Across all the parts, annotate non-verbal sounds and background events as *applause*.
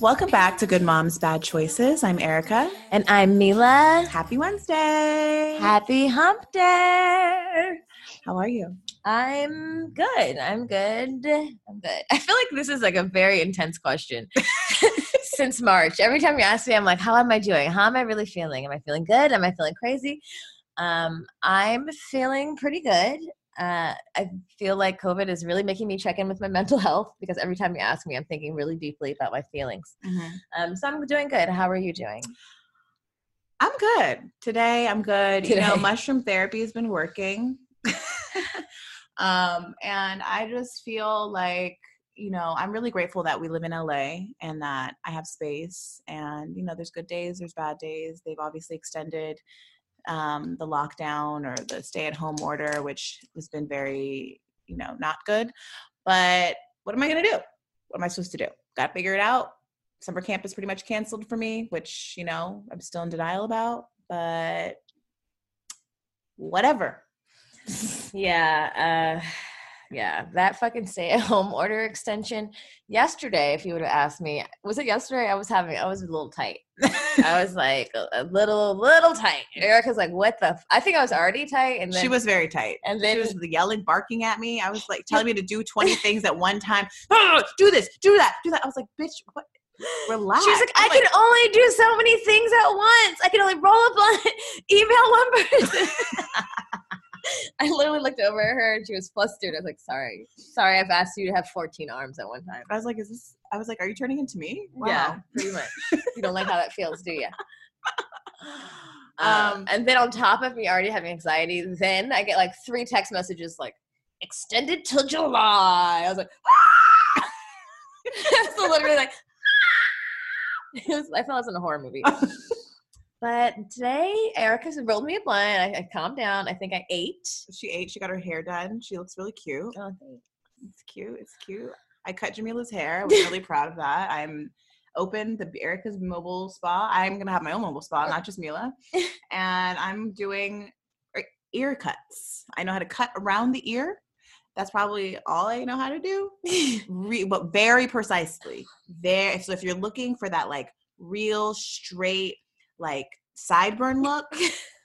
Welcome back to Good Moms Bad Choices. I'm Erica. And I'm Mila. Happy Wednesday. Happy hump day. How are you? I'm good. I'm good. I'm good. I feel like this is like a very intense question *laughs* since March. Every time you ask me, I'm like, how am I doing? How am I really feeling? Am I feeling good? Am I feeling crazy? Um, I'm feeling pretty good. Uh, I feel like COVID is really making me check in with my mental *laughs* health because every time you ask me, I'm thinking really deeply about my feelings. Mm-hmm. Um, so I'm doing good. How are you doing? I'm good. Today, I'm good. Today. You know, mushroom therapy has been working. *laughs* um, and I just feel like, you know, I'm really grateful that we live in LA and that I have space. And, you know, there's good days, there's bad days. They've obviously extended um, the lockdown or the stay at home order, which has been very, you know, not good. But what am I going to do? What am I supposed to do? Got to figure it out. Summer camp is pretty much canceled for me, which, you know, I'm still in denial about, but whatever. *laughs* Yeah, uh, yeah, that fucking stay at *laughs* home order extension. Yesterday, if you would have asked me, was it yesterday? I was having, I was a little tight. I was *laughs* like a, little, little tight. Erica's like, what the? F-? I think I was already tight, and then she was very tight. and She then was yelling, barking at me. I was like telling me to do 20 things at one time. "Ah, do this, do that, do that. I was like, bitch, what? Relax. She's like, I'm I can only do so many things at once. I can only roll up on *laughs* email one person. *laughs* I literally looked over at her and she was flustered. I was like, sorry. Sorry, I've asked you to have 14 arms at one time. I was like, is this? I was like, are you turning into me? Yeah, pretty much. *laughs* you don't like how that feels, do you? *laughs* Um, Um, and then on top of me already having anxiety, then I get like three text messages like, extended till July. I was like, ah! so literally like, it was, I felt I was in a horror movie. But today, Erica's rolled me a blunt. I, I calmed down. I think I ate. She ate. She got her hair done. She looks really cute. Oh, It's cute. It's cute. I cut Jamilah's hair. I was *laughs* really proud of that. I'm open the Erica's mobile spa. I'm gonna have my own mobile spa, not just Mila. *laughs* and I'm doing e- ear cuts. I know how to cut around the ear. That's probably all I know how to do. *laughs* Re- but very precisely. There. So if you're looking for that like real straight like sideburn look,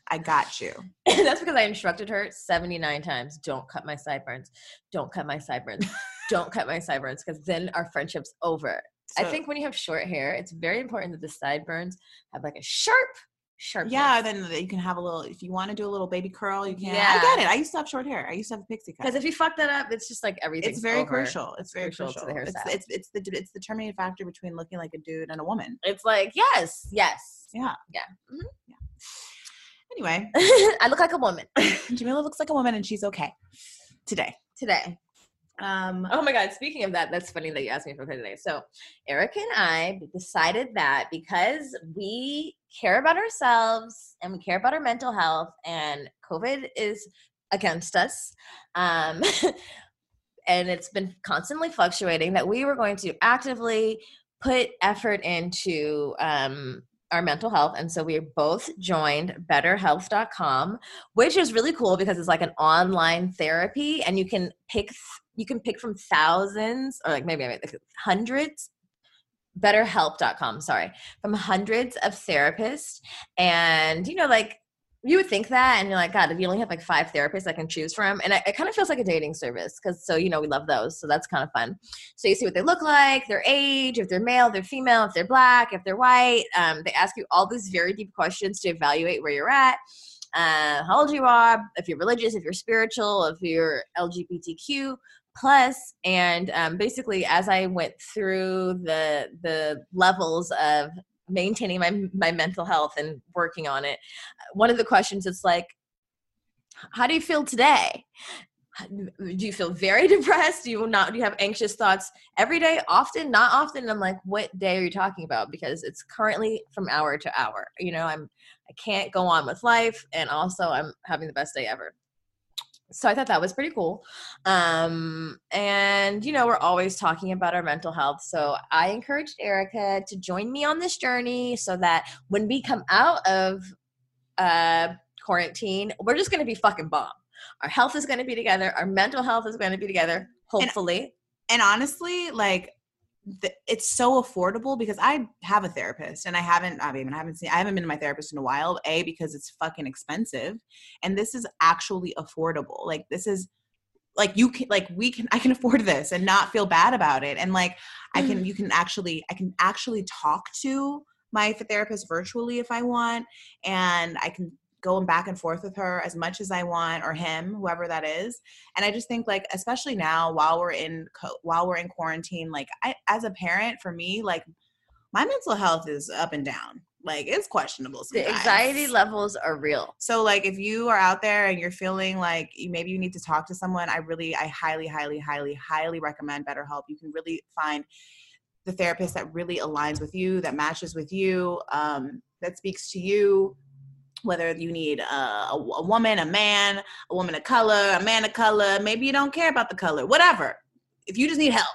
I got you. *laughs* That's because I instructed her 79 times don't cut my sideburns. Don't cut my sideburns. don't cut my sideburns because then our friendship's over. I think when you have short hair, it's very important that the sideburns have like a sharp, sharp. Yeah, then you can have a little. If you want to do a little baby curl, you can. Yeah. I get it. I used to have short hair. I used to have a pixie cut. Because if you fuck that up, it's just like everything. it's very crucial. It's very crucial crucial. to the it's, hairstyle. it's it's the it's the determining factor between looking like a dude and a woman. It's like yes, yes. Yeah. Yeah. Mhm. Anyway, *laughs* I look like a woman *laughs* Jamilah looks like a woman and she's okay today. today. Um, Oh my God! Speaking of that, that's funny that you asked me for today. So, Eric and I decided that because we care about ourselves and we care about our mental health, and COVID is against us, um, *laughs* and it's been constantly fluctuating, that we were going to actively put effort into um, our mental health. And so we both joined betterhealth.com, which is really cool because it's like an online therapy and you can pick you can pick from thousands or like maybe like hundreds betterhelp.com sorry from hundreds of therapists and you know like you would think that and you're like god if you only have like five therapists i can choose from and it, it kind of feels like a dating service because so you know we love those so that's kind of fun. So you see what they look like their age if they're male they're female if they're black if they're white um, they ask you all these very deep questions to evaluate where you're at uh, how old you are if you're religious if you're spiritual if you're lgbtq plus and um, basically as i went through the the levels of maintaining my my mental health and working on it. One of the questions is like how do you feel today? Do you feel very *laughs* depressed? Do you not do you have anxious thoughts every day? Often not often. I'm like what day are you talking about? Because it's currently from hour to hour. You know i'm i can't go on with life and also i'm having the best day ever so i thought that was pretty cool. Um and you know we're always talking about our mental health so i encouraged erica to join me on this journey so that when we come out of uh quarantine we're just gonna be fucking bomb. Our health is gonna be together our mental health is gonna be together hopefully. and honestly, like th- it's so affordable because I have a therapist and I haven't I mean I haven't seen I haven't been to my therapist in a while a because it's fucking expensive and this is actually affordable. Like this is like you can like we can *laughs* I can afford this and not feel bad about it and like I can mm. you can actually I can actually talk to my therapist virtually if I want and I can going back and forth with her as much as I want or him, whoever that is. And I just think like especially now while we're in while we're in quarantine, like I as a parent for me, like my mental health is up and down. Like it's questionable. The anxiety levels are real. So like if you are out there and you're feeling like maybe you need to talk to someone, I really I highly highly highly highly recommend BetterHelp. You can really find the therapist that really aligns with you, that matches with you, um, that speaks to you whether you need a, a, woman, a man, a woman of color, a man of color, maybe you don't care about the color, whatever. If you just need help,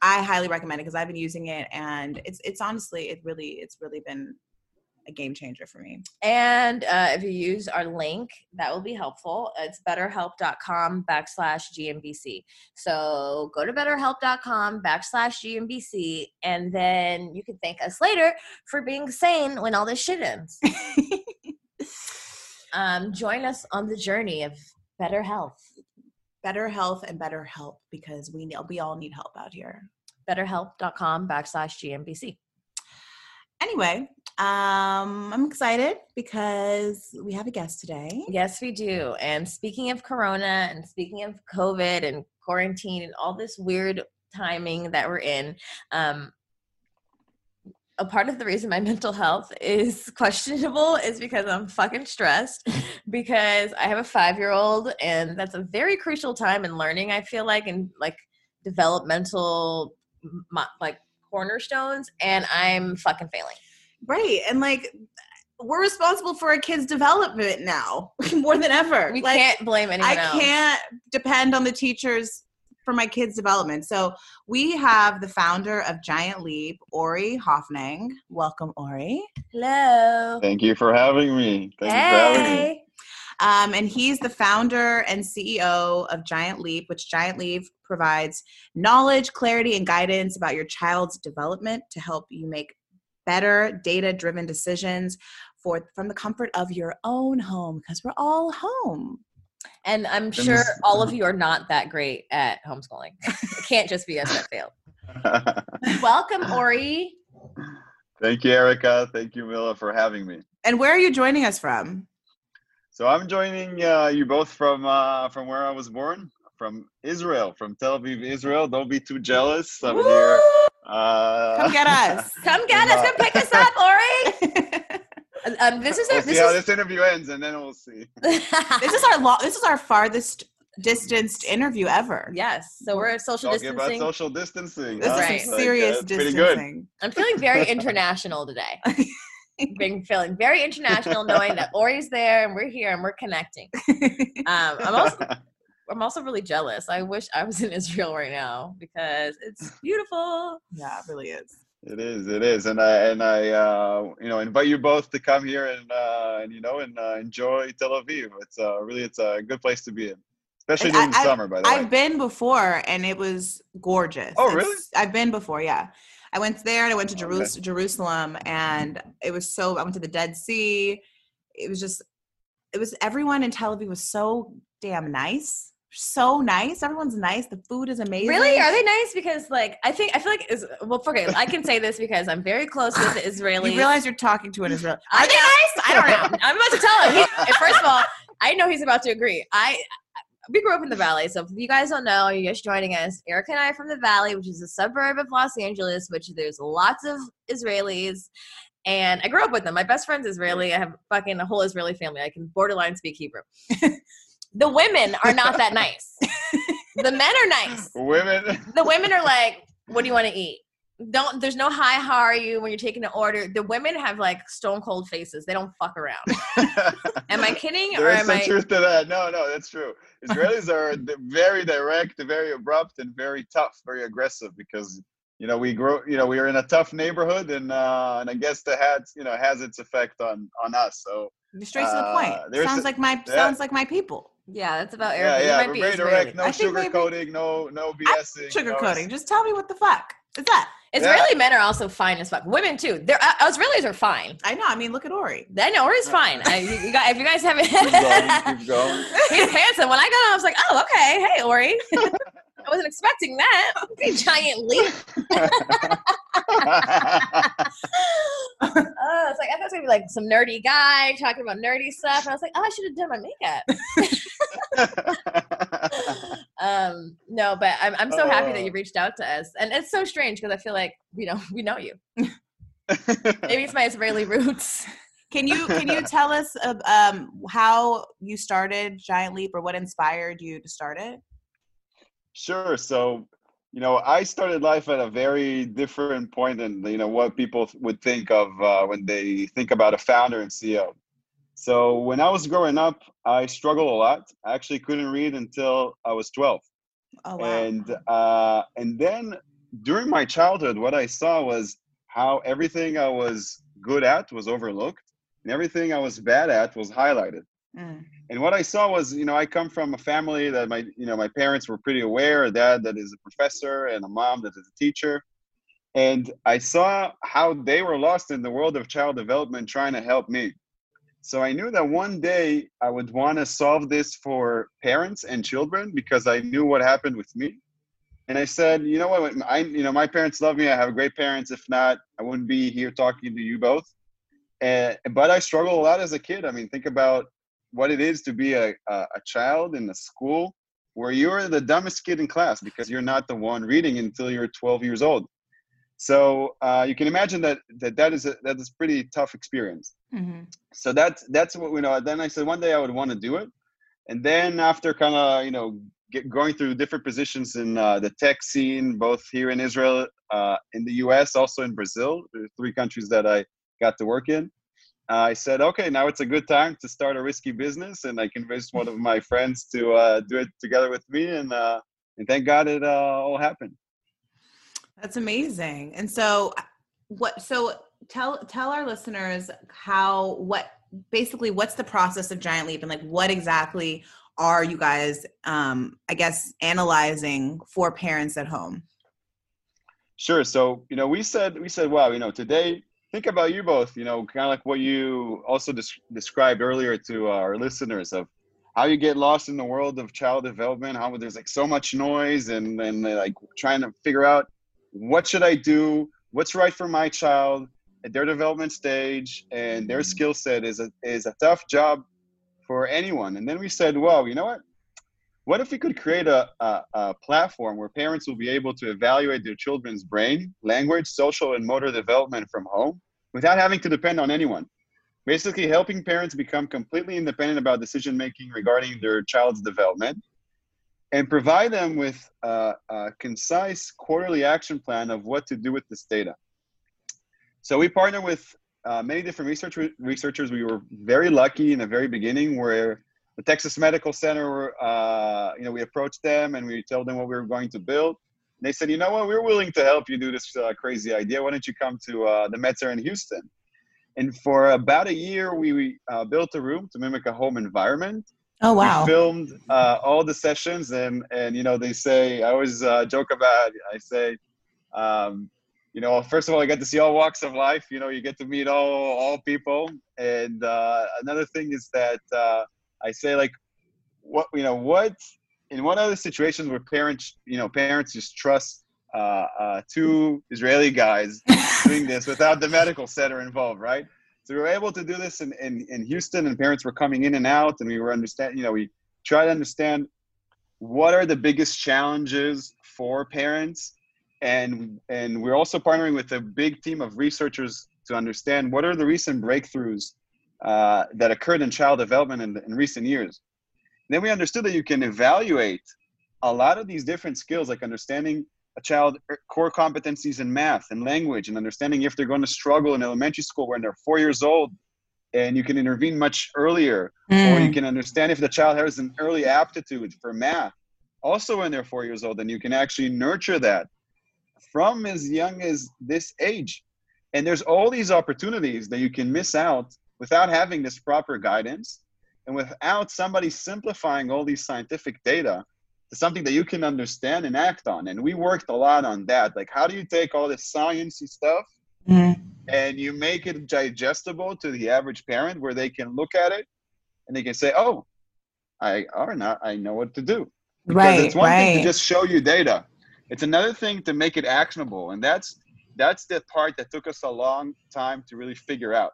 I highly recommend it because I've been using it and it's it's honestly it really it's really been a game changer for me. And uh, if you use our link, that will be helpful. It's betterhelp.com backslash GMBC. So go to betterhelp.com backslash GMBC, and then you can thank us later for being sane when all this shit ends. *laughs* um, join us on the journey of better health. Better health and better help because we we all need help out here. Betterhelp.com backslash GMBC. Anyway, um, I'm excited because we have a guest today. Yes, we do. And speaking of Corona and speaking of COVID and quarantine and all this weird timing that we're in, um, a part of the reason my mental health is *laughs* questionable is because I'm fucking stressed *laughs* because I have a five year old and that's a very crucial time in learning, I feel like, and like developmental, like cornerstones, and I'm fucking failing. Right. And like, we're responsible for a kid's development now *laughs* more than ever. We like, can't blame anyone I else. can't depend on the teachers for my kids' development. So we have the founder of Giant Leap, Ori Hofnung. Welcome, Ori. Hello. Thank you for having me. Thank hey. you for having me. Um, and he's the founder and CEO of Giant Leap, which Giant Leap provides knowledge, clarity, and guidance about your child's development to help you make better data driven decisions for from the comfort of your own home because we're all home and i'm sure all of you are not that great at homeschooling it can't just be us that failed *laughs* welcome ori thank you erica thank you mila for having me and where are you joining us from so i'm joining uh, you both from uh, from where i was born from israel from tel aviv israel don't be too jealous i'm Woo! here uh, come get us. come get us. Come pick us up, Ori. *laughs* um, this is we'll our, see this how is, this interview ends, and then we'll see. *laughs* this is our lo- This is our farthest distanced interview ever. Yes. So we're social Talking distancing. about social distancing. This huh? is Right. serious Like, uh, pretty distancing. I'm feeling very *laughs* international today. *laughs* Being feeling very international, knowing that Ori's there and we're here and we're connecting. Um, I'm also I'm also really jealous. I wish I was in Israel right now because it's beautiful. Yeah, it really is. It is, it is, and I and I, uh, you know, invite you both to come here and uh, and you know and uh, enjoy Tel Aviv. It's uh, really it's a good place to be in, especially And during the I- summer. By the way. I've been before and it was gorgeous. Oh, It's- really? I've been before, yeah. I went there and I went to Okay. Jerusalem and it was so I went to the Dead Sea. It was just it was everyone in Tel Aviv was so damn nice. So nice. Everyone's nice. The food is amazing. Really? Are they nice? Because like I think I feel like is well okay, I can say this because I'm very close with *sighs* the Israelis. You realize you're talking to an Israeli. Are they nice? I don't know. *laughs* I'm about to tell him. He, eh, first of all, I know he's about to agree. I we grew up in the valley, so if you guys don't know, you're just joining us. Eric and I are from the valley, which is a suburb of Los Angeles, which there's lots of Israelis. And I grew up with them. My best friend's Israeli. I have fucking a whole Israeli family. I can borderline speak Hebrew. *laughs* the women are not that nice. the *laughs* men are nice. women. The women are like, "What do you want to eat?" Don't. There's no hi. How are you when you're taking an order? The women have like stone cold faces. They don't fuck around. *laughs* Am I kidding There or is am some I? truth to that. No, no, that's true. Israelis are *laughs* very direct, very abrupt, and very tough, very aggressive because you know we grow. You know we are in a tough neighborhood, and uh, and I guess that has you know has its effect on on us. So You're straight to the point. Uh, sounds a- like my yeah. sounds like my people. Yeah, that's about Yeah, Erica. yeah. you might We're be very direct. No I think maybe- sugarcoating. No, no BSing. Sugar no- coating. Just tell me what the fuck is that? Israeli men are also fine as fuck. Women too. They're uh, Israelis are fine. I know. I mean, look at Ori. I know Ori's fine. I, you, you got, if you guys *laughs* haven't, Keep going. Keep *laughs* going. he's handsome. When I got on, I was like, oh, okay. Hey, Ori. *laughs* I wasn't expecting that. *laughs* Okay, giant leap. *laughs* Uh, it's like I thought it was gonna be like some nerdy guy talking about nerdy stuff. And I was like, oh, I should have done my makeup. *laughs* um, no, but I'm I'm so happy that Oh. you reached out to us, and it's so strange because I feel like we know we know you. Maybe it's my Israeli roots. Can you can you tell us uh, um, how you started Giant Leap or what inspired you to start it? Sure. So, you know, I started life at a very different point than you know what people would think of uh, when they think about a founder and CEO. So, when I was growing up, I struggled a lot. I actually couldn't read until I was 12, Oh wow. and uh, and then during my childhood, what I saw was how everything I was good at was overlooked, and everything I was bad at was highlighted Mm. and what I saw was, you know, I come from a family that my, you know, my parents were pretty aware. A dad that is a professor and a mom that is a teacher, and I saw how they were lost in the world of child development, trying to help me. So I knew that one day I would want to solve this for parents and children because I knew what happened with me. And I said, you know what, I, you know, my parents love me. I have great parents. If not, I wouldn't be here talking to you both. And, but I struggled a lot as a kid. I mean, think about what it is to be a, a, a child in a school where you're the dumbest kid in class because you're not the one reading until you're 12 years old. So uh, you can imagine that that that is a, that is pretty tough experience. Mhm. So that's that's what we know. Then I said one day I would want to do it, and then after kind of you know get, going through different positions in uh, the tech scene, both here in Israel, uh, in the U.S., also in Brazil, there are three countries that I got to work in. I said, okay, now it's a good time to start a risky business, and I convinced one of my friends to uh, do it together with me, and uh, and thank God it uh, all happened. That's amazing. And so, uh, what? So tell tell our listeners how what basically what's the process of Giant Leap and like what exactly are you guys? Um, I guess analyzing for parents at home. Sure. So you know, we said we said, wow, you know, today think about you both. You know, kind of like what you also des- described earlier to uh, our listeners of how you get lost in the world of child development. How there's like so much noise and and uh, like trying to figure out what should I do, what's right for my child at their development stage, and their skill set is a is a tough job for anyone. And then we said, well, you know what? What if we could create a, a, a, platform where parents will be able to evaluate their children's brain, language, social, and motor development from home without having to depend on anyone? Basically, helping parents become completely independent about decision making regarding their child's development and provide them with a, a concise quarterly action plan of what to do with this data. So we partner with uh, many different research, researchers. We were very lucky in the very beginning where the Texas Medical Center, uh, you know, we approached them and we told them what we were going to build. And they said, you know what, we're willing to help you do this uh, crazy idea. Why don't you come to uh, the Med Center in Houston? And for about a year, we uh, built a room to mimic a home environment. Oh wow! We filmed uh, all the sessions, and and you know they say I always uh, joke about. I say, um, you know, first of all, I get to see all walks of life. You know, you get to meet all all people, and uh, another thing is that I say like, what you know, what in what other situations where parents, you know, parents just trust uh, uh, two Israeli guys doing this without the medical center involved, right? So we were able to do this in, in, in Houston, and parents were coming in and out, and we were understand. You know, we try to understand what are the biggest challenges for parents, and and we're also partnering with a big team of researchers to understand what are the recent breakthroughs uh, that occurred in child development in, in recent years. And then we understood that you can evaluate a lot of these different skills, like understanding a child core competencies in math and language, and understanding if they're going to struggle in elementary school when they're four years old, and you can intervene much earlier, mm. or you can understand if the child has an early aptitude for math, also when they're four years old, and you can actually nurture that from as young as this age. And there's all these opportunities that you can miss out without having this proper guidance. and without somebody simplifying all these scientific data to something that you can understand and act on. And we worked a lot on that. Like, how do you take all this sciencey stuff Mhm. and you make it digestible to the average parent where they can look at it and they can say, "Oh, I or not, I know what to do." Because Right, it's one thing to just show you data. It's another thing to make it actionable, and that's that's the part that took us a long time to really figure out.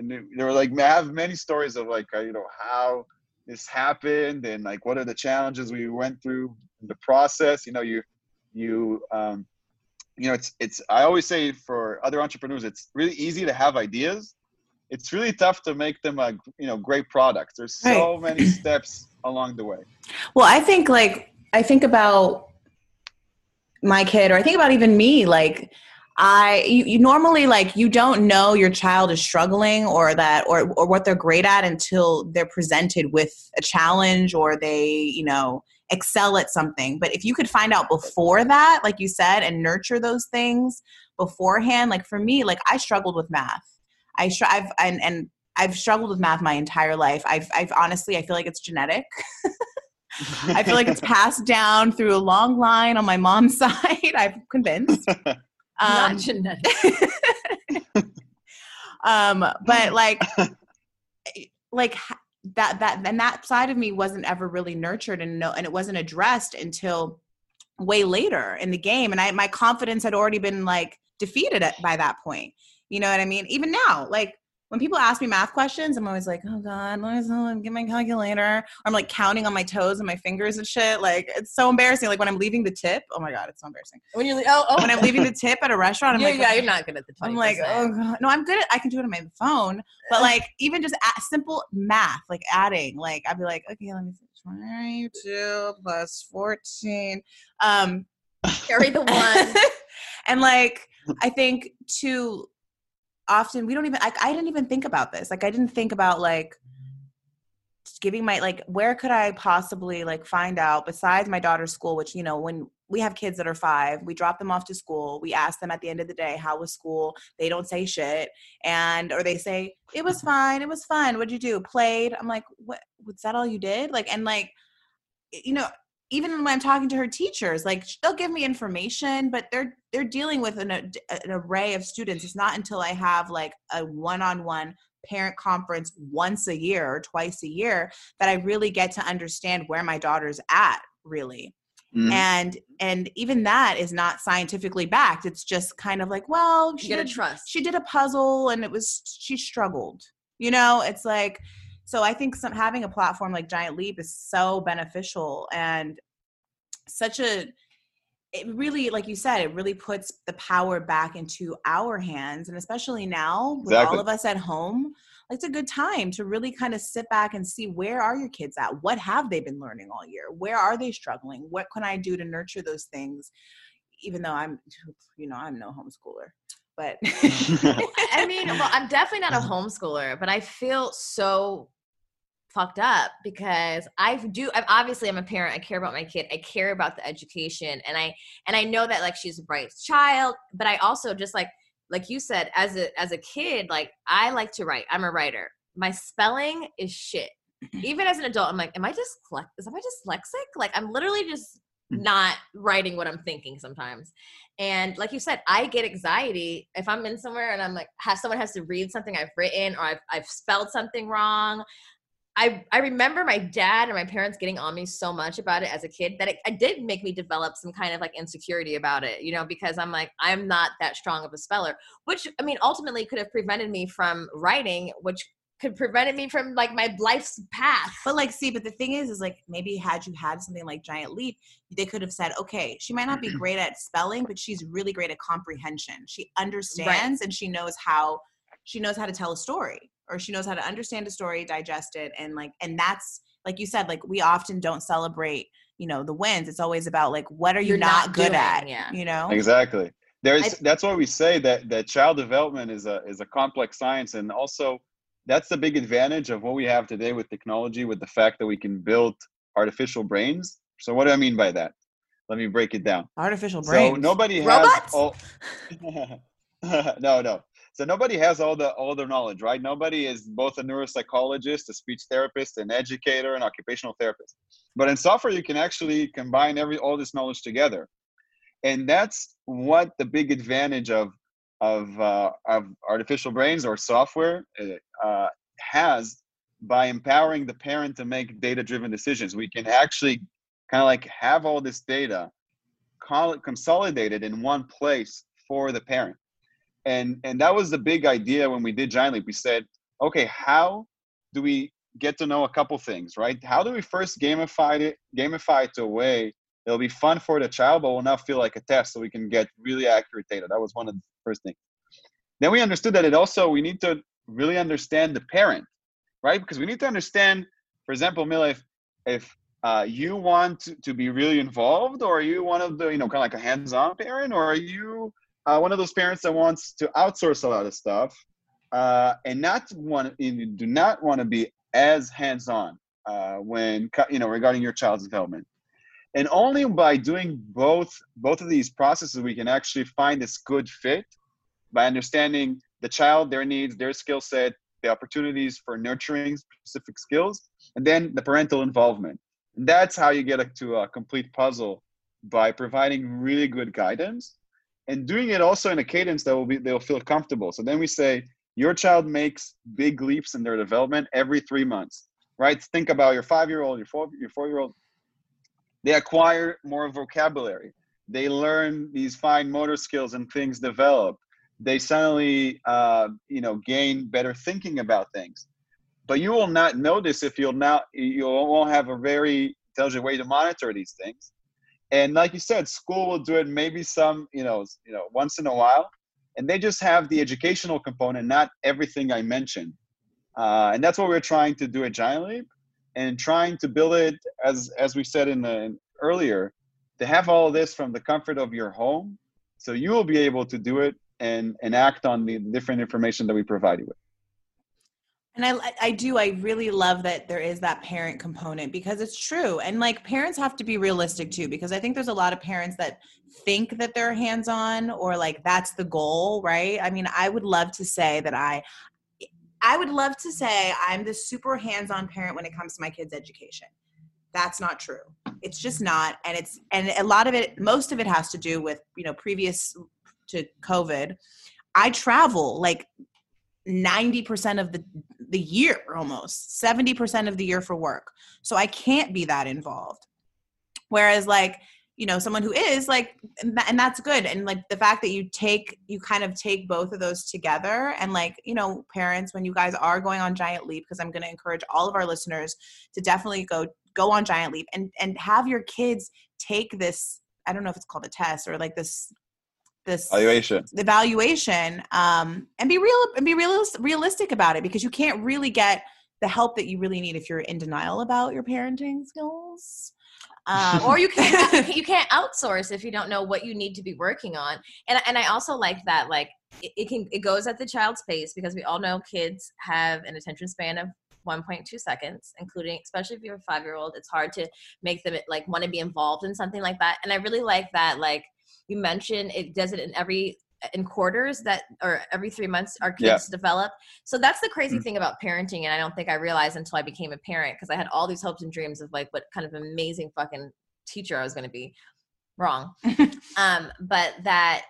And there were like I have many stories of like uh, you know how this happened and like what are the challenges we went through in the process. You know, you you um, you know it's it's I always say for other entrepreneurs, it's really easy to have ideas. It's really tough to make them a you know great products. There's so many *clears throat* steps along the way. Well, I think like I think about my kid, or I think about even me. Like, I you, you normally like you don't know your child is struggling or that or or what they're great at until they're presented with a challenge or they you know excel at something. But if you could find out before that, like you said, and nurture those things beforehand, like for me, like I struggled with math. I str- I've and and I've struggled with math my entire life. I've I've honestly I feel like it's genetic. *laughs* I feel like it's *laughs* passed down through a long line on my mom's *laughs* side. I'm convinced. Um, Not genetic. *laughs* um, but *laughs* like, like that that and that side of me wasn't ever really nurtured and no, and it wasn't addressed until way later in the game. And I my confidence had already been like defeated at, by that point. You know what I mean? Even now, like when people ask me math questions, I'm always like, oh God, let me get my calculator. I'm like counting on my toes and my fingers and shit. Like it's so embarrassing. Like when I'm leaving the tip, oh my God, it's so embarrassing. When you're oh, oh. When I'm leaving the tip at a restaurant, I'm yeah, like, yeah, you're not good at the 20%. I'm like, oh god, no, I'm good at. I can do it on my phone, but like even just simple math, like adding, like I'd be like, okay, let me see, twenty-two plus fourteen, um, carry the one. *laughs* and like I think too often we don't even. I, I didn't even think about this. Like I didn't think about like giving my like where could I possibly like find out besides my daughter's school, which you know when we have kids that are five, we drop them off to school. We ask them at the end of the day, how was school? They don't say shit. And, or they say, it was mm-hmm. fine. It was fun. What'd you do? Played. I'm like, what, was that all you did? Like, and like, you know, even when I'm talking to her teachers, like they'll give me information, but they're, they're dealing with an, an array of students. It's not until I have like a one-on-one parent conference once a year or twice a year that I really get to understand where my daughter's at really Mhm. and and even that is not scientifically backed it's just kind of like well she You gotta did, trust. she did a puzzle and it was she struggled you know it's like so i think some having a platform like giant leap is so beneficial and such a it really like you said it really puts the power back into our hands and especially now with Exactly. all of us at home it's a good time to really kind of sit back and see where are your kids at? What have they been learning all year? Where are they struggling? What can i do to nurture those things? Even though i'm *laughs* you know i'm no homeschooler but *laughs* *laughs* I mean, well, I'm definitely not a mm-hmm. homeschooler, but I feel so fucked up because I do. I'm obviously I'm a parent. I care about my kid. I care about the education, and I and I know that like she's a bright child, but I also just like like you said as a as a kid, like I like to write. I'm a writer. My spelling is shit. *clears throat* Even as an adult, I'm like, am I dyslexic? Is am I dyslexic? Like I'm literally just mm. not writing what I'm thinking sometimes. And like you said, I get anxiety if I'm in somewhere and I'm like, have someone has to read something I've written or I've, I've spelled something wrong. I, I remember my dad and my parents getting on me so much about it as a kid that it, it did make me develop some kind of like insecurity about it, you know, because I'm like, I'm not that strong of a speller, which I mean, ultimately could have prevented me from writing, which could prevented me from like my life's path. But like, see, but the thing is, is like maybe had you had something like Giant Leap, they could have said, okay, she might not be *clears throat* great at spelling, but she's really great at comprehension. She understands and she knows how she knows how to tell a story, or she knows how to understand a story, digest it, and like, and that's like you said, like we often don't celebrate, you know, the wins. It's always about like, what are you not, not good doing, at? yeah. You know, Exactly. There's I- that's why we say that that child development is a is a complex science, and also that's the big advantage of what we have today with technology, with the fact that we can build artificial brains. So what do I mean by that? Let me break it down. artificial brains. So nobody has Robots? all. *laughs* *laughs* no, no. So nobody has all the all the knowledge, right? Nobody is both a neuropsychologist, a speech therapist, an educator, an occupational therapist. But in software, you can actually combine every all this knowledge together, and that's what the big advantage of of uh, of artificial brains or software uh, has by empowering the parent to make data driven decisions. We can actually kind of like have all this data consolidated in one place for the parent and and that was the big idea when we did giant leap. We said okay how do we get to know a couple things right? How do we first gamify it gamify it to a way it'll be fun for the child but will not feel like a test so we can get really accurate data. That was one of the first things. Then we understood that it also we need to really understand the parent right? Because we need to understand for example mila if if uh, you want to, to be really involved or are you one of the you know kind of like a hands-on parent or are you uh, one of those parents that wants to outsource a lot of stuff uh, and not want you do not want to be as hands-on uh, when you know regarding your child's development. And only by doing both both of these processes we can actually find this good fit by understanding the child their needs their skill set the opportunities for nurturing specific skills and then the parental involvement. That's how you get to a complete puzzle by providing really good guidance and doing it also in a cadence that will be they'll feel comfortable. So then we say your child makes big leaps in their development every three months right? Think about your five year old your four your four year old they acquire more vocabulary. They learn these fine motor skills and things develop. They suddenly uh, you know gain better thinking about things. But you will not notice if you'll not you won't have a very intelligent way to monitor these things. And like you said, school will do it maybe some, you know, you know, once in a while, and they just have the educational component, not everything I mentioned. Uh, and that's what we're trying to do at Giant Leap, and trying to build it as as we said in the earlier, to have all of this from the comfort of your home, so you will be able to do it and and act on the different information that we provide you with. And I, I do, I really love that there is that parent component because it's true. And like parents have to be realistic too, because I think there's a lot of parents that think that they're hands on or like that's the goal, right? I mean, I would love to say that I, I would love to say I'm the super hands on parent when it comes to my kids' education. That's not true. It's just not. And it's, and a lot of it, most of it has to do with, you know, previous to COVID. I travel like 90% of the the year almost 70% of the year for work. So i can't be that involved. Whereas like you know someone who is like and that's good. And like the fact that you take you kind of take both of those together and like you know parents when you guys are going on giant leap because i'm going to encourage all of our listeners to definitely go go on giant leap and and have your kids take this i don't know if it's called a test or like this this evaluation evaluation um, and be real and be real, realistic about it because you can't really get the help that you really need if you're in denial about your parenting skills. *laughs* Um, or you can't you can't outsource if you don't know what you need to be working on. And and i also like that like it, it can it goes at the child's pace because we all know kids have an attention span of 1.2 seconds including especially if you're a five year old it's hard to make them like want to be involved in something like that. And i really like that like you mentioned it does it in every in quarters that or every three months our kids yeah. develop so that's the crazy mm-hmm. thing about parenting and i don't think i realized until i became a parent because i had all these hopes and dreams of like what kind of amazing fucking teacher i was going to be wrong *laughs* um but that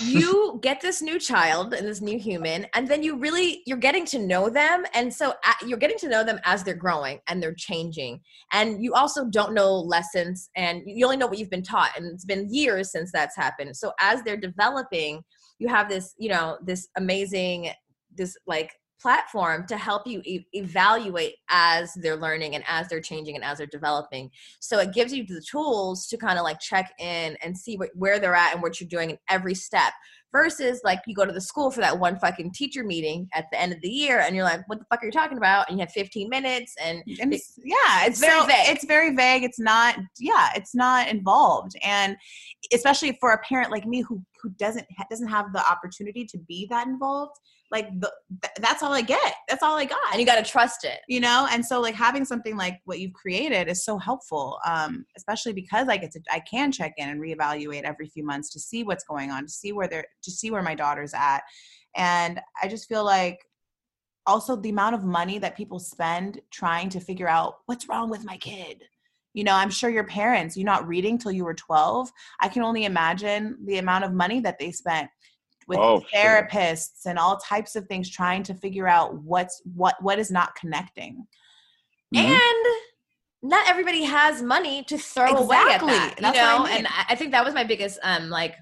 you *laughs* get this new child and this new human and then you really you're getting to know them and so you're getting to know them as they're growing and they're changing. And you also don't know lessons and you only know what you've been taught and it's been years since that's happened. So as they're developing you have this you know this amazing this like platform to help you e- evaluate as they're learning and as they're changing and as they're developing. So it gives you the tools to kind of like check in and see what, where they're at and what you're doing in every step. Versus like you go to the school for that one fucking teacher meeting at the end of the year and you're like, what the fuck are you talking about? And you have 15 minutes and, and it's, yeah, it's, very vague. It's very vague. It's not, yeah, it's not involved. And especially for a parent like me who who doesn't doesn't have the opportunity to be that involved like the, that's all i get. That's all i got. And you got to trust it. You know? And so like having something like what you've created is so helpful um especially because i get to i can check in and reevaluate every few months to see what's going on to see where they're to see where my daughter's at. And I just feel like also the amount of money that people spend trying to figure out what's wrong with my kid. You know, I'm sure your parents, you're not reading till you were 12. I can only imagine the amount of money that they spent with Oh, sure. therapists and all types of things trying to figure out what's what what is not connecting. Mhm. and not everybody has money to throw away at Exactly. that, you That's what I know. mean. And I I think that was my biggest, um, like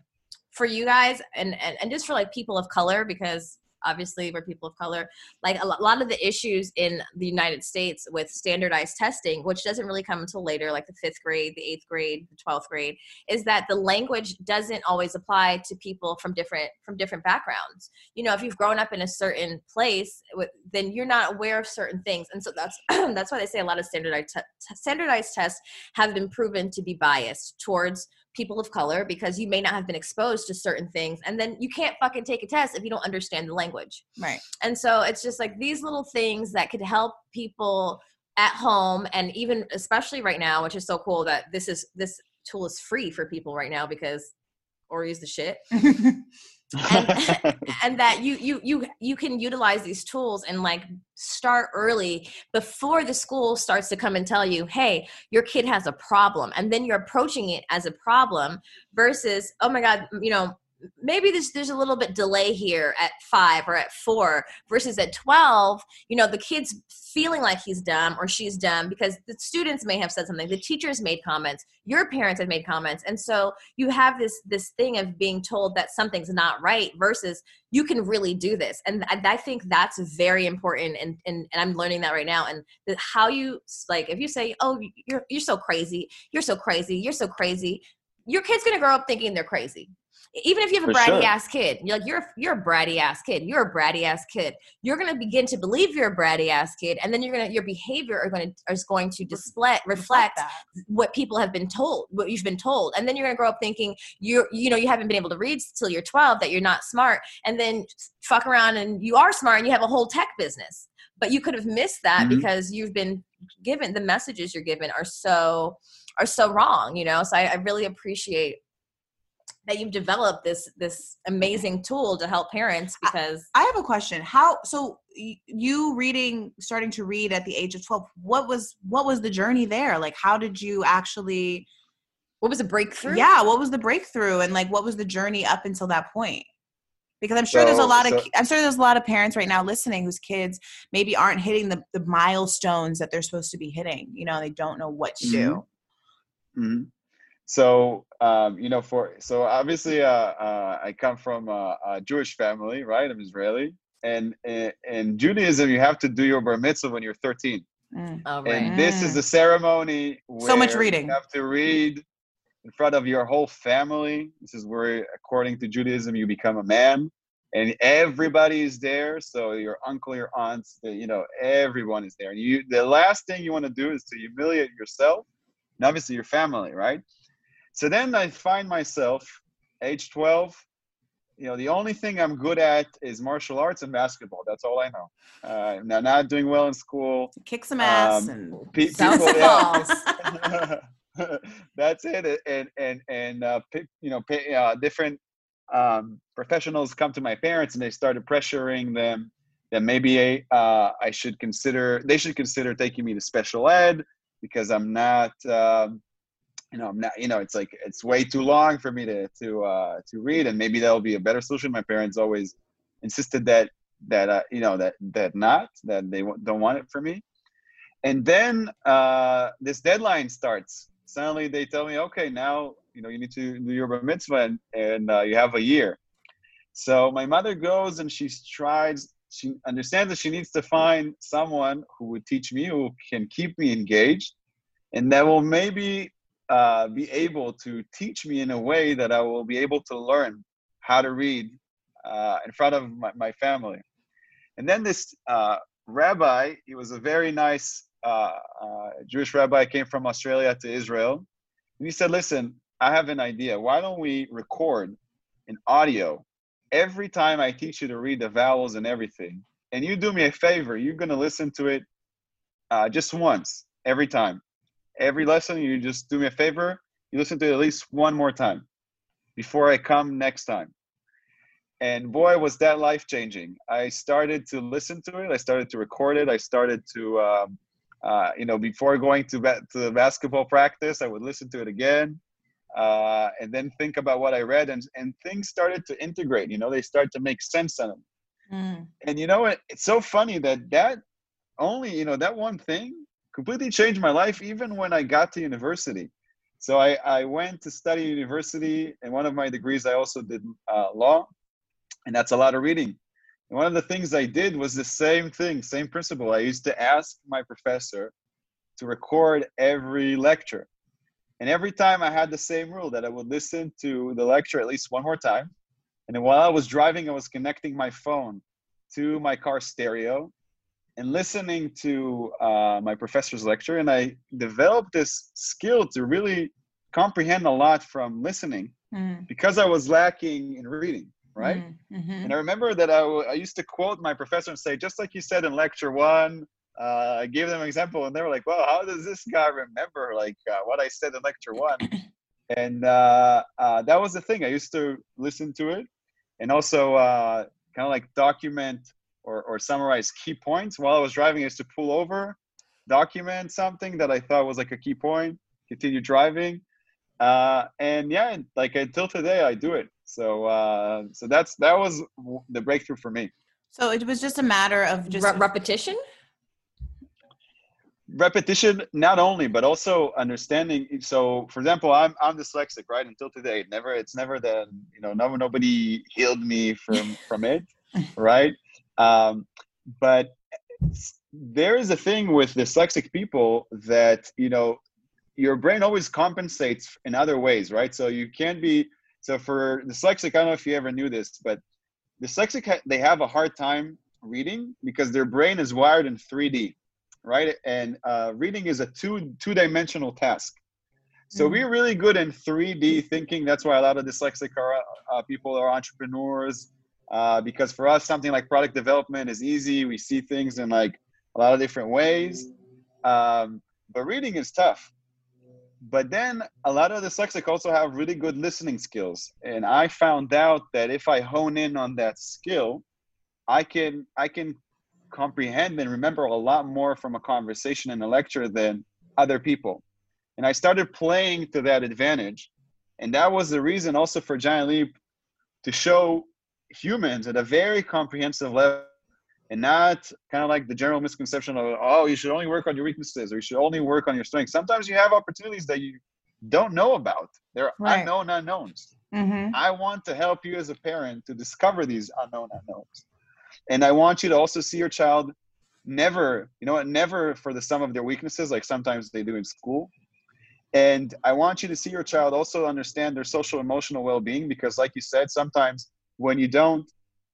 for you guys, and and, and just for like people of color, because obviously we're people of color. Like a lot of the issues in the United States with standardized testing, which doesn't really come until later, like the fifth grade, the eighth grade, the twelfth grade, is that the language doesn't always apply to people from different from different backgrounds you know if you've grown up in a certain place then you're not aware of certain things and so that's *clears throat* that's why they say a lot of standardized standardized tests have been proven to be biased towards people of color because you may not have been exposed to certain things and then you can't fucking take a test if you don't understand the language Right. and so it's just like these little things that could help people at home and even especially right now which is so cool that this is this tool is free for people right now because or use the shit *laughs* and, *laughs* *laughs* and that you you you you can utilize these tools and like start early before the school starts to come and tell you hey your kid has a problem and then you're approaching it as a problem versus oh my god you know maybe there's there's a little bit delay here at five or at four versus at 12 you know the kid's feeling like he's dumb or she's dumb because the students may have said something the teachers made comments your parents have made comments. And so you have this this thing of being told that something's not right versus you can really do this. And i, I think that's very important and, and and i'm learning that right now. And that how you like if you say oh you're you're so crazy you're so crazy you're so crazy your kid's gonna grow up thinking they're crazy even if you have a For bratty sure. ass kid you're like you're you're a bratty ass kid you're a bratty ass kid you're gonna begin to believe you're a bratty ass kid and then you're gonna your behavior are going to is going to display reflect that. what people have been told what you've been told and then you're going to grow up thinking you're you know you haven't been able to read till you're 12 that you're not smart and then fuck around and you are smart and you have a whole tech business but you could have missed that Mhm. because you've been given the messages you're given are so are so wrong you know so i, I really appreciate that you've developed this this amazing tool to help parents because I have a question. How so y- you reading starting to read at the age of 12 what was what was the journey there? Like how did you actually what was a breakthrough Yeah, what was the breakthrough and like what was the journey up until that point? Because I'm sure there's a lot of so- I'm sure there's a lot of parents right now listening whose kids maybe aren't hitting the, the milestones that they're supposed to be hitting. You know, they don't know what to do. Mhm. So um, you know, for so obviously, uh, uh, I come from a, a Jewish family, right? I'm Israeli, and in, in Judaism, you have to do your bar mitzvah when you're 13, Mm. oh, right. and this is the ceremony. Where So much reading. You have to read in front of your whole family. This is where, according to Judaism, you become a man, and everybody is there. So your uncle, your aunts, the, you know, everyone is there. And you, the last thing you want to do is to humiliate yourself, and obviously your family, right? So then I find myself, age 12. You know, the only thing I'm good at is martial arts and basketball. That's all I know. Uh, I'm not- doing well in school. Kick some ass Um, and Pe- people- *laughs* yeah. balls. *laughs* That's it. And and and uh, you know, uh, different um, professionals come to my parents and they started pressuring them that maybe uh, I should consider. They should consider taking me to special ed because I'm not. Um, you know, I'm not. You know, it's like it's way too long for me to to uh, to read, and maybe that'll be a better solution. My parents always insisted that that uh, you know that that not that they don't want it for me and then uh, this deadline starts. Suddenly they tell me, okay, now you know you need to do your bar mitzvah, and, and uh, you have a year. So my mother goes and she tries. She understands that she needs to find someone who would teach me, who can keep me engaged, and that will maybe uh, be able to teach me in a way that I will be able to learn how to read uh, in front of my, my family. And then this uh, rabbi, he was a very nice uh, uh, Jewish rabbi, came from Australia to Israel. And he said, Listen, I have an idea. Why don't we record an audio every time I teach you to read the vowels and everything? And you do me a favor, you're going to listen to it just once every time. Every lesson, you just do me a favor, you listen to it at least one more time before I come next time. and boy was that life changing i started to listen to it i started to record it i started to um, uh, you know before going to, ba- to the basketball practice i would listen to it again uh, and then think about what i read and, and things started to integrate you know they start to make sense on them Mm. and you know what it's so funny that that only you know that one thing completely changed my life even when i got to university. So i, I went to study university and one of my degrees i also did uh, law and that's a lot of reading. And one of the things i did was the same thing same principle. I used to ask my professor to record every lecture. And every time i had the same rule that i would listen to the lecture at least one more time. And then while I was driving, I was connecting my phone to my car stereo and listening to uh, my professor's lecture. And I developed this skill to really comprehend a lot from listening Mm. because I was lacking in reading, right? Mm. Mhm. And I remember that I, w- I used to quote my professor and say, just like you said in lecture one, uh, I gave them an example and they were like, well, how does this guy remember like uh, what I said in lecture one? *coughs* and uh, uh, that was the thing. I used to listen to it and also uh, kind of like document or, or summarize key points while I was driving. is to pull over, document something that I thought was like a key point, continue driving. Uh, and yeah, like until today, I do it. So, uh, so that's that was the breakthrough for me. So it was just a matter of just Re- repetition. repetition not only but also understanding so for example i'm i'm dyslexic right until today never it's never that you know no, nobody healed me from from it *laughs* right um but there is a thing with dyslexic people that you know your brain always compensates in other ways right so you can't be so for dyslexic i don't know if you ever knew this but dyslexic they have a hard time reading because their brain is wired in 3d right? And uh, reading is a two two dimensional task. So Mm. we're really good in 3D thinking. That's why a lot of dyslexic are, uh, people are entrepreneurs. Uh, because for us, something like product development is easy. We see things in like a lot of different ways. Um, but reading is tough. But then a lot of the dyslexic also have really good listening skills. And I found out that if I hone in on that skill, I can I can comprehend and remember a lot more from a conversation and a lecture than other people. And I started playing to that advantage. And that was the reason also for Giant Leap to show humans at a very comprehensive level and not kind of like the general misconception of, oh, you should only work on your weaknesses or you should only work on your strengths. Sometimes you have opportunities that you don't know about. They're Right. unknown unknowns. Mhm. I want to help you as a parent to discover these unknown unknowns. And I want you to also see your child never, you know what, never for the sum of their weaknesses, like sometimes they do in school. And I want you to see your child also understand their social emotional well being because, like you said, sometimes when you don't,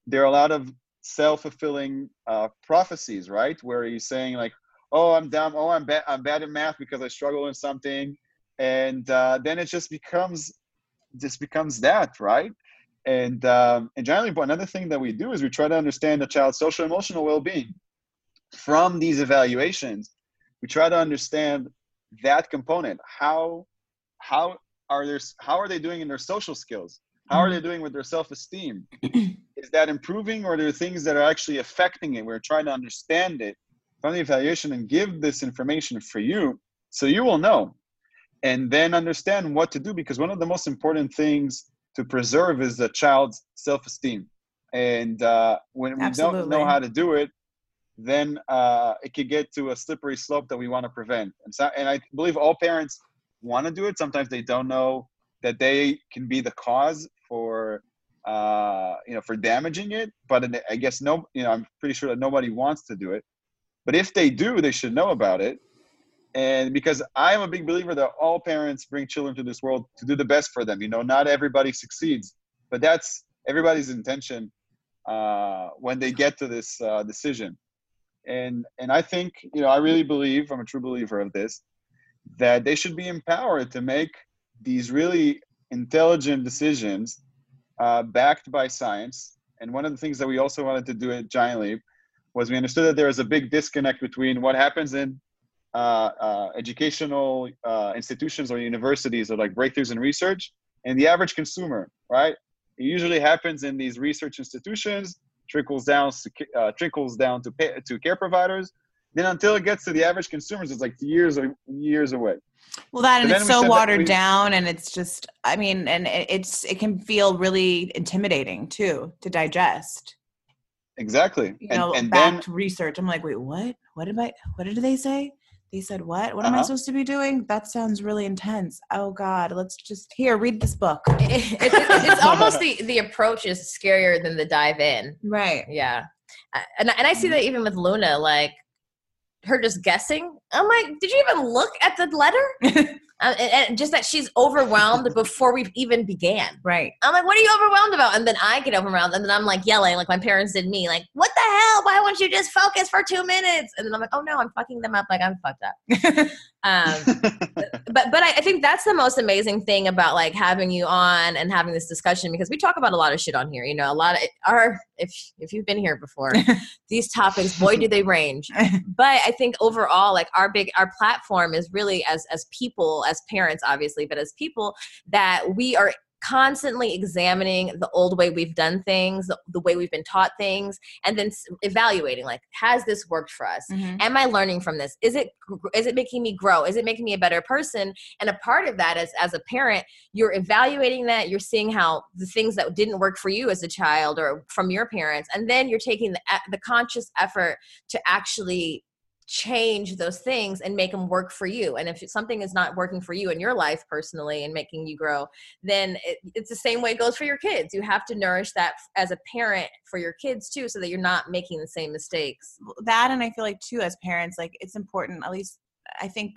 there are a lot of self fulfilling uh, prophecies, right? Where you're saying, like, oh, I'm dumb, oh, I'm bad, I'm bad at math because I struggle in something. And uh, then it just becomes, just becomes that, right? And um, and generally, another thing that we do is we try to understand the child's social emotional well being from these evaluations. We try to understand that component. How how are their how are they doing in their social skills? How are they doing with their self esteem? Is that improving, or are there things that are actually affecting it? We're trying to understand it from the evaluation and give this information for you, so you will know, and then understand what to do. Because one of the most important things to preserve is the child's self-esteem and uh, when we don't know how to do it then uh, it could get to a slippery slope that we want to prevent and so and i believe all parents want to do it sometimes they don't know that they can be the cause uh, you know for damaging it but i guess no you know i'm pretty sure that nobody wants to do it. But if they do they should know about it. And because i'm a big believer that all parents bring children to this world to do the best for them. You know not everybody succeeds but that's everybody's intention uh, when they get to this uh, decision. And and i think you know i really believe i'm a true believer of this that they should be empowered to make these really intelligent decisions uh, backed by science and one of the things that we also wanted to do at giant leap was we understood that there is a big disconnect between what happens in uh, uh, educational uh, institutions or universities or like breakthroughs in research and the average consumer, right? it usually happens in these research institutions, trickles down uh, trickles down to pay, to care providers. Then until it gets to the average consumers, it's like years years away. Well, that and it's so watered we, down, and it's just, I mean, and it's it can feel really intimidating too to digest. Exactly. You and, know, and back then, to research. I'm like, wait, what? What did I? What did they say? They said, what? What uh-huh. am I uh-huh. supposed to be doing? That sounds really intense. Oh God, let's just here read this book. *laughs* it, it, it's *laughs* almost the the approach is scarier than the dive in. Right. Yeah. And and I see that even with Luna, like her just guessing. I'm like, did you even look at the letter? *laughs* Uh, and, and, just that she's overwhelmed before we've even began. Right. I'm like, what are you overwhelmed about? And then I get overwhelmed, and then I'm like yelling, like my parents did me, like, what hell? Why won't you just focus for two minutes? And then I'm like, oh no, I'm fucking them up. Like I'm fucked up. *laughs* um, *laughs* but but I, I, think that's the most amazing thing about like having you on and having this discussion because we talk about a lot of shit on here. You know, a lot of our if if you've been here before, *laughs* these topics, boy, do they range. But I think overall, like our big our platform is really as as people as parents, obviously, but as people that we are constantly examining the old way we've done things the, the, way we've been taught things and then evaluating like has this worked for us? Mm-hmm. am i learning from this? Is it is it making me grow? Is it making me a better person? And a part of that is as a parent you're evaluating that you're seeing how the things that didn't work for you as a child or from your parents and then you're taking the, the conscious effort to actually change those things and make them work for you. And if something is not working for you in your life personally and making you grow, then it, it's the same way it goes for your kids. You have to nourish that as a parent for your kids too, so that you're not making the same mistakes. That, and I feel like too, as parents, like it's important, at least I think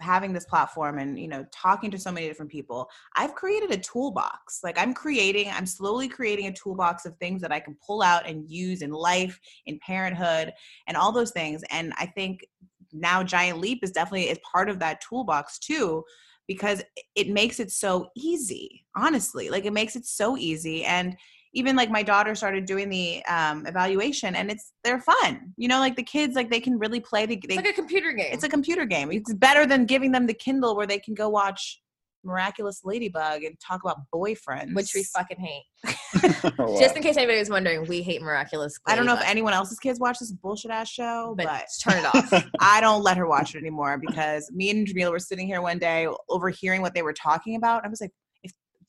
having this platform and you know talking to so many different people i've created a toolbox. Like i'm creating i'm slowly creating a toolbox of things that i can pull out and use in life in parenthood and all those things and i think now giant leap is definitely is part of that toolbox too because it makes it so easy honestly. Like it makes it so easy and even like my daughter started doing the um, evaluation and it's they're fun. You know like the kids like they can really play the they, it's like a computer game. it's a computer game. It's better than giving them the kindle where they can go watch miraculous ladybug and talk about boyfriends. Which we fucking hate. *laughs* *laughs* Wow. just in case anybody was wondering we hate miraculous ladybug. i don't know if anyone else's kids watch this bullshit ass show but, but turn it off. *laughs* I don't let her watch it anymore because me and Jamilah were sitting here one day overhearing what they were talking about. I was like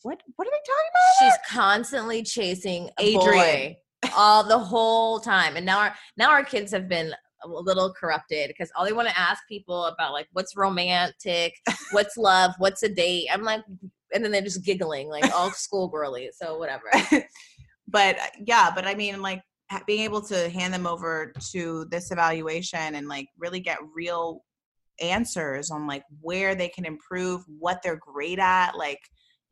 what what are they talking about? She's constantly chasing Adrian all the whole time, and now our now our kids have been a little corrupted because all they want to ask people about like what's romantic, what's love, what's a date. I'm like, and then they're just giggling like all *laughs* schoolgirly. So whatever. *laughs* but uh, yeah, but I mean, like being able to hand them over to this evaluation and like really get real answers on like where they can improve, what they're great at, like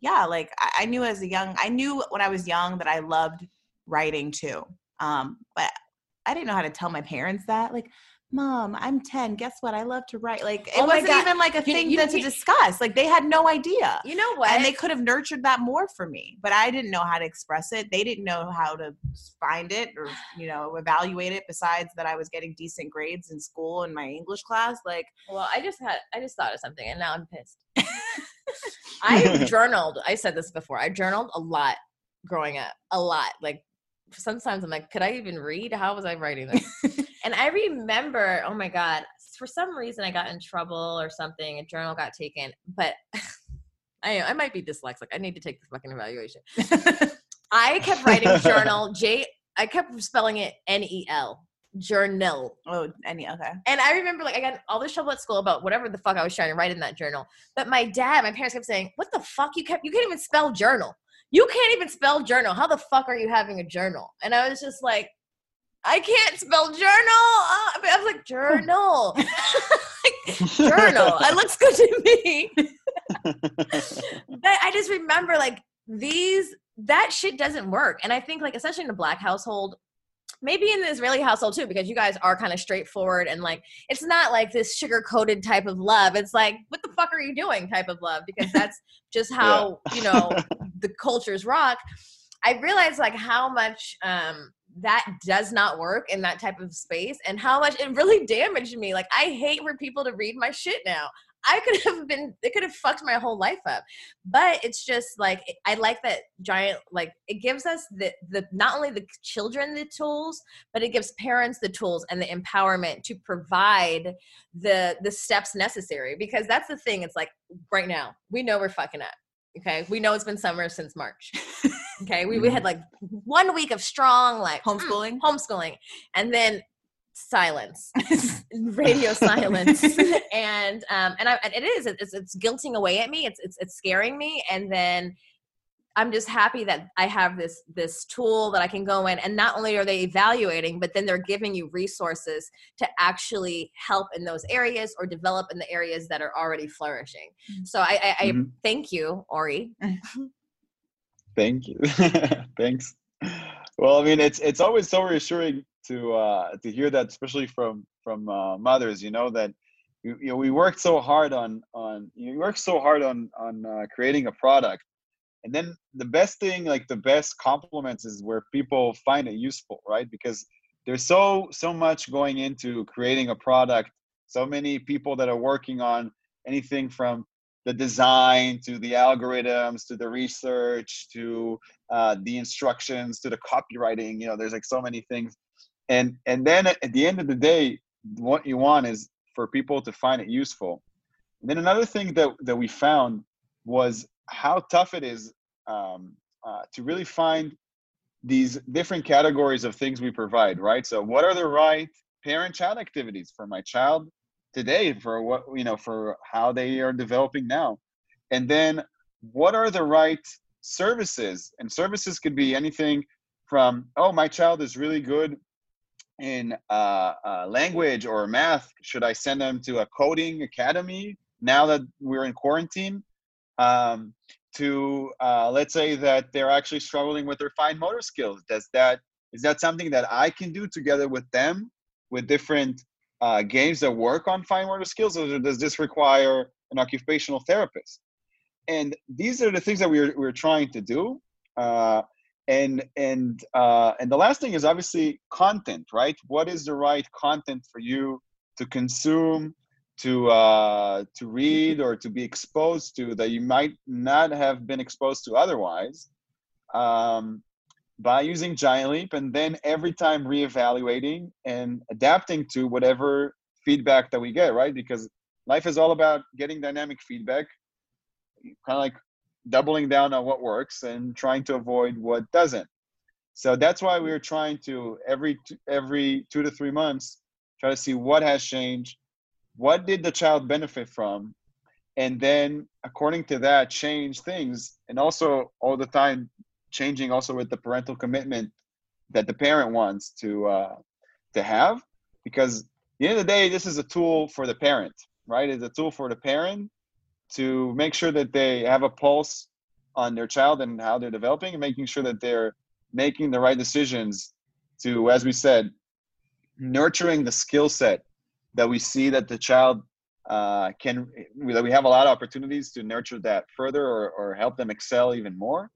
yeah, like I, I knew as a young, I knew when I was young that I loved writing too. Um, but I didn't know how to tell my parents that. Like, mom, I'm 10. Guess what? I love to write. Like, it oh wasn't God. even like a thing you, you, to discuss. Like, they had no idea. You know what? And they could have nurtured that more for me, but I didn't know how to express it. They didn't know how to find it or, you know, evaluate it besides that I was getting decent grades in school in my English class. Like, well, I just had, I just thought of something and now I'm pissed. *laughs* *laughs* I *laughs* journaled. I said this before. I journaled a lot growing up. A lot. Like sometimes I'm like, could I even read? How was I writing this? *laughs* and I remember, oh my God, for some reason I got in trouble or something. A journal got taken, but I I might be dyslexic. I need to take the fucking evaluation. I kept writing journal J. I kept spelling it N E L journal. Oh, any okay. And I remember like I got all this trouble at school about whatever the fuck I was trying to write in that journal. But my dad, my parents kept saying, "What the fuck? You kept you can't even spell journal. You can't even spell journal. How the fuck are you having a journal?" And I was just like, "I can't spell journal." Uh, I was like, "Journal, *laughs* *laughs* journal. It looks good to me." *laughs* but I just remember like these that shit doesn't work. And I think like especially in a black household, maybe in the Israeli household too, because you guys are kind of straightforward and like it's not like this sugar coated type of love. It's like, what the fuck are you doing type of love? Because *laughs* that's just how, you know, *laughs* the cultures rock. I realized like how much um that does not work in that type of space and how much it really *laughs* damaged me. Like I hate for people to read my shit now. I could have *laughs* been, it could have fucked my whole life up. But it's just like, I like that giant, like, it gives us the, the, not only the children the tools, but it gives parents the tools and the empowerment to provide the, the steps necessary. Because that's the thing. It's like, right now, we know we're fucking up. Okay. We know it's been summer since March. *laughs* Okay. We, we had like one week of strong, like, Homeschooling? mm, homeschooling. And then silence. *laughs* Radio silence. *laughs* And um and I, and it is it's, it's guilting away at me. It's, it's it's scaring me. And then i'm just happy that i have this this tool that i can go in. And not only are they evaluating but then they're giving you resources to actually help in those areas or develop in the areas that are already flourishing. So i i, I Mhm. thank you ori. Thank you. *laughs* Thanks. Well, I mean, it's it's always so reassuring to uh, to hear that, especially from from uh, mothers. You know that you, you know we worked so hard on on you work so hard on on uh, creating a product, and then the best thing, like the best compliments, is where people find it useful, right? Because there's so so much going into creating a product. So many people that are working on anything from the design to the algorithms to the research to uh, the instructions to the copywriting you know there's like so many things and and then at the end of the day what you want is for people to find it useful. And then another thing that that we found was how tough it is um, uh, to really find these different categories of things we provide right? So what are the right parent child activities for my child today for what you know for how they are developing now? And then what are the right services? And services could be anything from oh my child is really good in uh, uh, language or math should i send them to a coding academy now that we're in quarantine um, to uh, let's say that they're actually struggling with their fine motor skills does that is that something that i can do together with them with different uh, games that work on fine motor skills, or does this require an occupational therapist? And these are the things that we're we're trying to do. Uh, and and uh, and the last thing is obviously content, right? What is the right content for you to consume, to uh, to read, or to be exposed to that you might not have been exposed to otherwise? Um, by using Giant Leap and then every time reevaluating and adapting to whatever feedback that we get, right? Because life is all about getting dynamic feedback, kind of like doubling down on what works and trying to avoid what doesn't. So that's why we're trying to every every two to three months try to see what has changed, what did the child benefit from, and then according to that change things, and also all the time changing also with the parental commitment that the parent wants to uh, to have because at the end of the day this is a tool for the parent right it's a tool for the parent to make sure that they have a pulse on their child and how they're developing and making sure that they're making the right decisions to as we said nurturing the skill set that we see that the child uh, can that we have a lot of opportunities to nurture that further or, or help them excel even more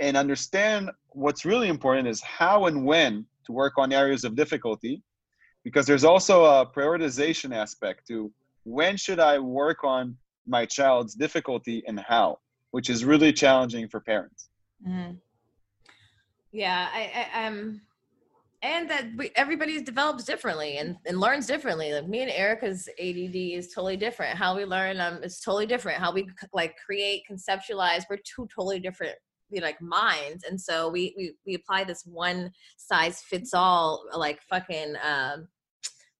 and understand what's really important is how and when to work on areas of difficulty because there's also a prioritization aspect to when should i work on my child's difficulty and how which is really challenging for parents Mhm. Yeah, I, I um and that we, everybody develops differently and, and learns differently. Like me and Erica's ADD is totally different. How we learn um is totally different. How we like create, conceptualize, we're two totally different you know, like minds. And so we we we apply this one size fits all like fucking um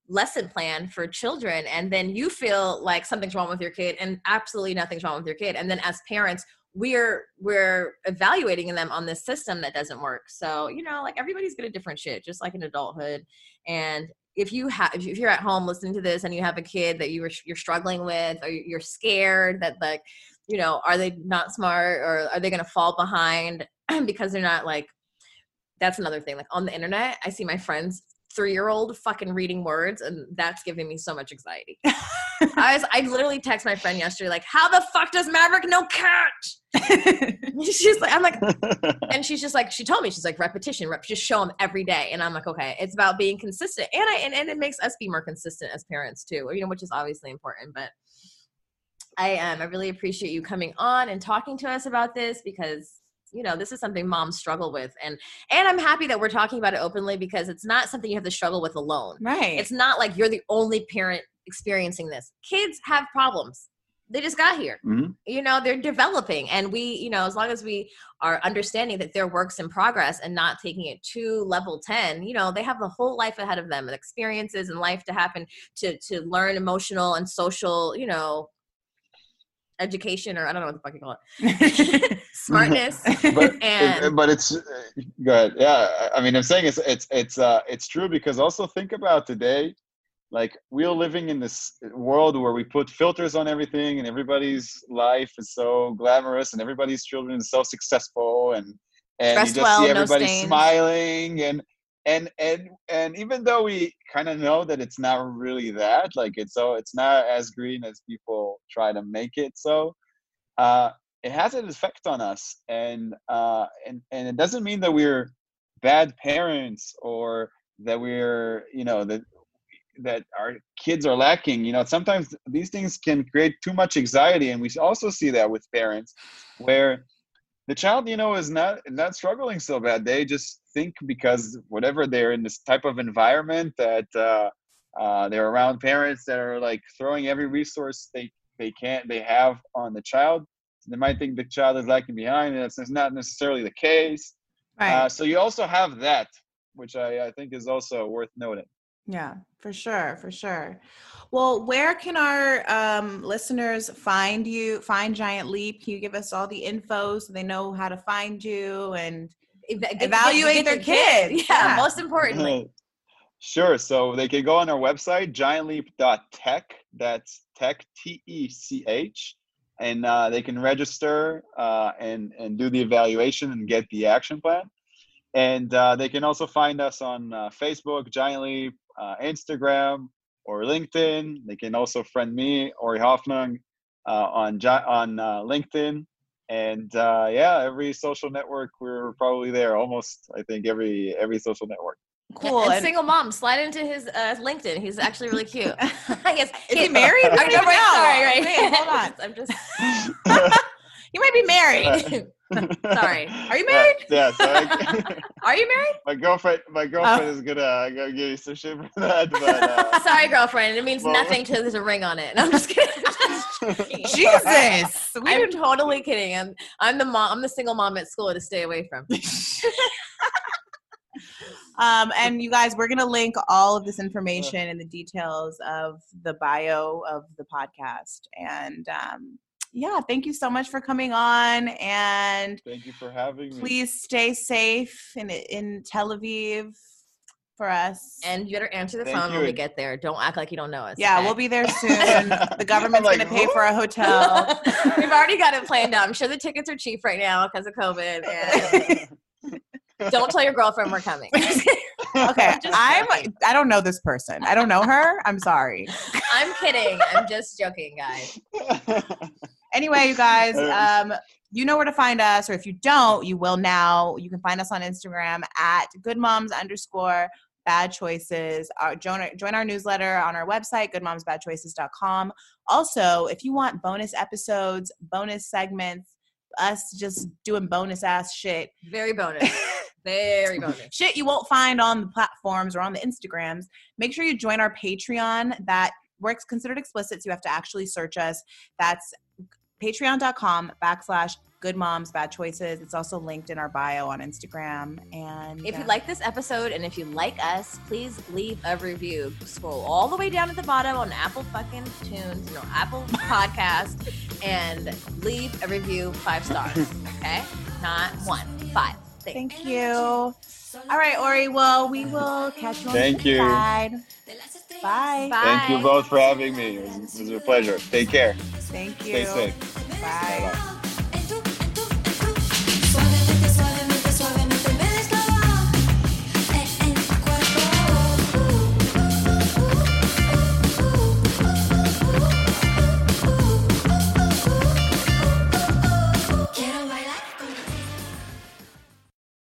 lesson plan for children and then you feel like something's wrong with your kid and absolutely nothing's wrong with your kid. And then as parents we're we're evaluating them on this system that doesn't work. So you know like everybody's good at different shit just like in adulthood. And if you have if you're at home listening to this and you have a kid that you were you're struggling with or you're scared that like you know are they not smart or are they to fall behind *clears throat* because they're not like that's another thing. Like on the internet i see my friends three year old fucking reading words and that's giving me so much anxiety. *laughs* I was i literally text my friend yesterday like how the fuck does maverick know cat? *laughs* She's like i'm like and she's just like she told me she's like repetition rep just show them every day. And i'm like okay it's about being consistent. And i and, and it makes us be more consistent as parents too you know which is obviously important but I am. I really appreciate you coming on and talking to us about this because you know this is something moms struggle with and and i'm happy that we're talking about it openly because it's not something you have to struggle with alone Right. it's not like you're the only parent experiencing this kids have problems they just got here Mhm. you know they're developing and we you know as long as we are understanding that they're works in progress and not taking it to level 10 you know they have the whole life ahead of them and experiences and life to happen to to learn emotional and social you know education or i don't know what the fuck you call it *laughs* smartness *laughs* but And- but it's uh, go ahead. Yeah, I- I mean, I'm saying it's it's it's uh it's true because also think about today, like we're living in this world where we put filters on everything, and everybody's life is so glamorous, and everybody's children is so successful, and and Dressed you just well, see everybody stains. smiling, and and and and even though we kind of know that it's not really that, like it's so it's not as green as people try to make it so. Uh, it has an effect on us and uh and and it doesn't mean that we're bad parents or that we're you know that that our kids are lacking you know sometimes these things can create too much anxiety and we also see that with parents where the child you know is not not struggling so bad they just think because whatever they're in this type of environment that uh, uh, they're around parents that are like throwing every resource they they can't they have on the child they might think the child is lagging behind and that's not necessarily the case right. uh, so you also have that which I, I think is also worth noting Yeah, for sure, for sure. Well, where can our um, listeners find you? Find Giant Leap? Can you give us all the info so they know how to find you? And Eva- get- Evaluate get their your kid. kids. Yeah, Yeah. most importantly. sure so they can go on our website giantleap.tech that's tech t-e-c-h and uh, they can register uh, and and do the evaluation and get the action plan and uh, they can also find us on uh, facebook giant leap uh, instagram or linkedin they can also friend me ori Hofnung uh, on on uh, linkedin and uh, yeah every social network we're probably there almost i think every every social network cool. And, And- single mom, slide into his uh, LinkedIn. He's actually really cute. *laughs* yes. Is he married? I I don't know, right? know. Sorry, right? Wait, hold on. *laughs* I'm just *laughs* You might be married. *laughs* Sorry. Are you *laughs* married? Yeah, so I, *laughs* Are you married? my girlfriend, my girlfriend Oh. is gonna, gonna give you some shit for that. But uh, Sorry, girlfriend. It means Well- nothing till there's a ring on it. No, I'm just kidding. Just kidding. Jesus. We I'm didn't- totally kidding. I'm I'm the mom. I'm the single mom at school to stay away from. um, and you guys, we're gonna link all of this information and the details of the bio of the podcast. And um, yeah, thank you so much for coming on. And Thank you for having me. please stay safe in in Tel Aviv for us. And you better answer the Thank phone you. when we get there. Don't act like you don't know us. yeah, okay? we'll be there *laughs* soon. The government's like, gonna pay "Who?" for a hotel. *laughs* We've already got it planned out. I'm sure the tickets are cheap right now because of COVID. And *laughs* don't tell your girlfriend we're coming. Okay, I'm. joking. I don't know this person. I don't know her. I'm sorry. I'm kidding. I'm just joking, guys. Anyway, you guys, Uh, *laughs* um, you know where to find us, or if you don't, you will now. You can find us on Instagram at good moms underscore bad choices. Our, join, our, join our newsletter on our website, goodmomsbadchoices.com. Also, if you want bonus episodes, bonus segments, us just doing bonus ass shit, Very bonus. *laughs* Very bonus. shit you won't find on the platforms or on the Instagrams, make sure you join our Patreon. That works considered explicit, so you have to actually search us. That's patreon.com backslash good moms bad choices. It's also linked in our bio on Instagram. And If you uh, like this episode and if you like us, please leave a review. Scroll all the way down at the bottom on Apple fucking Tunes, no Apple *laughs* Podcast, and leave a review five stars. *laughs* Okay, not one, five. Thanks. thank you. All right, Ori. Well, we will catch you on Thank the you. side. Bye. Bye. Thank you both for having me. It was, it was a pleasure. Take care. Thank you. Stay safe. Bye. Bye.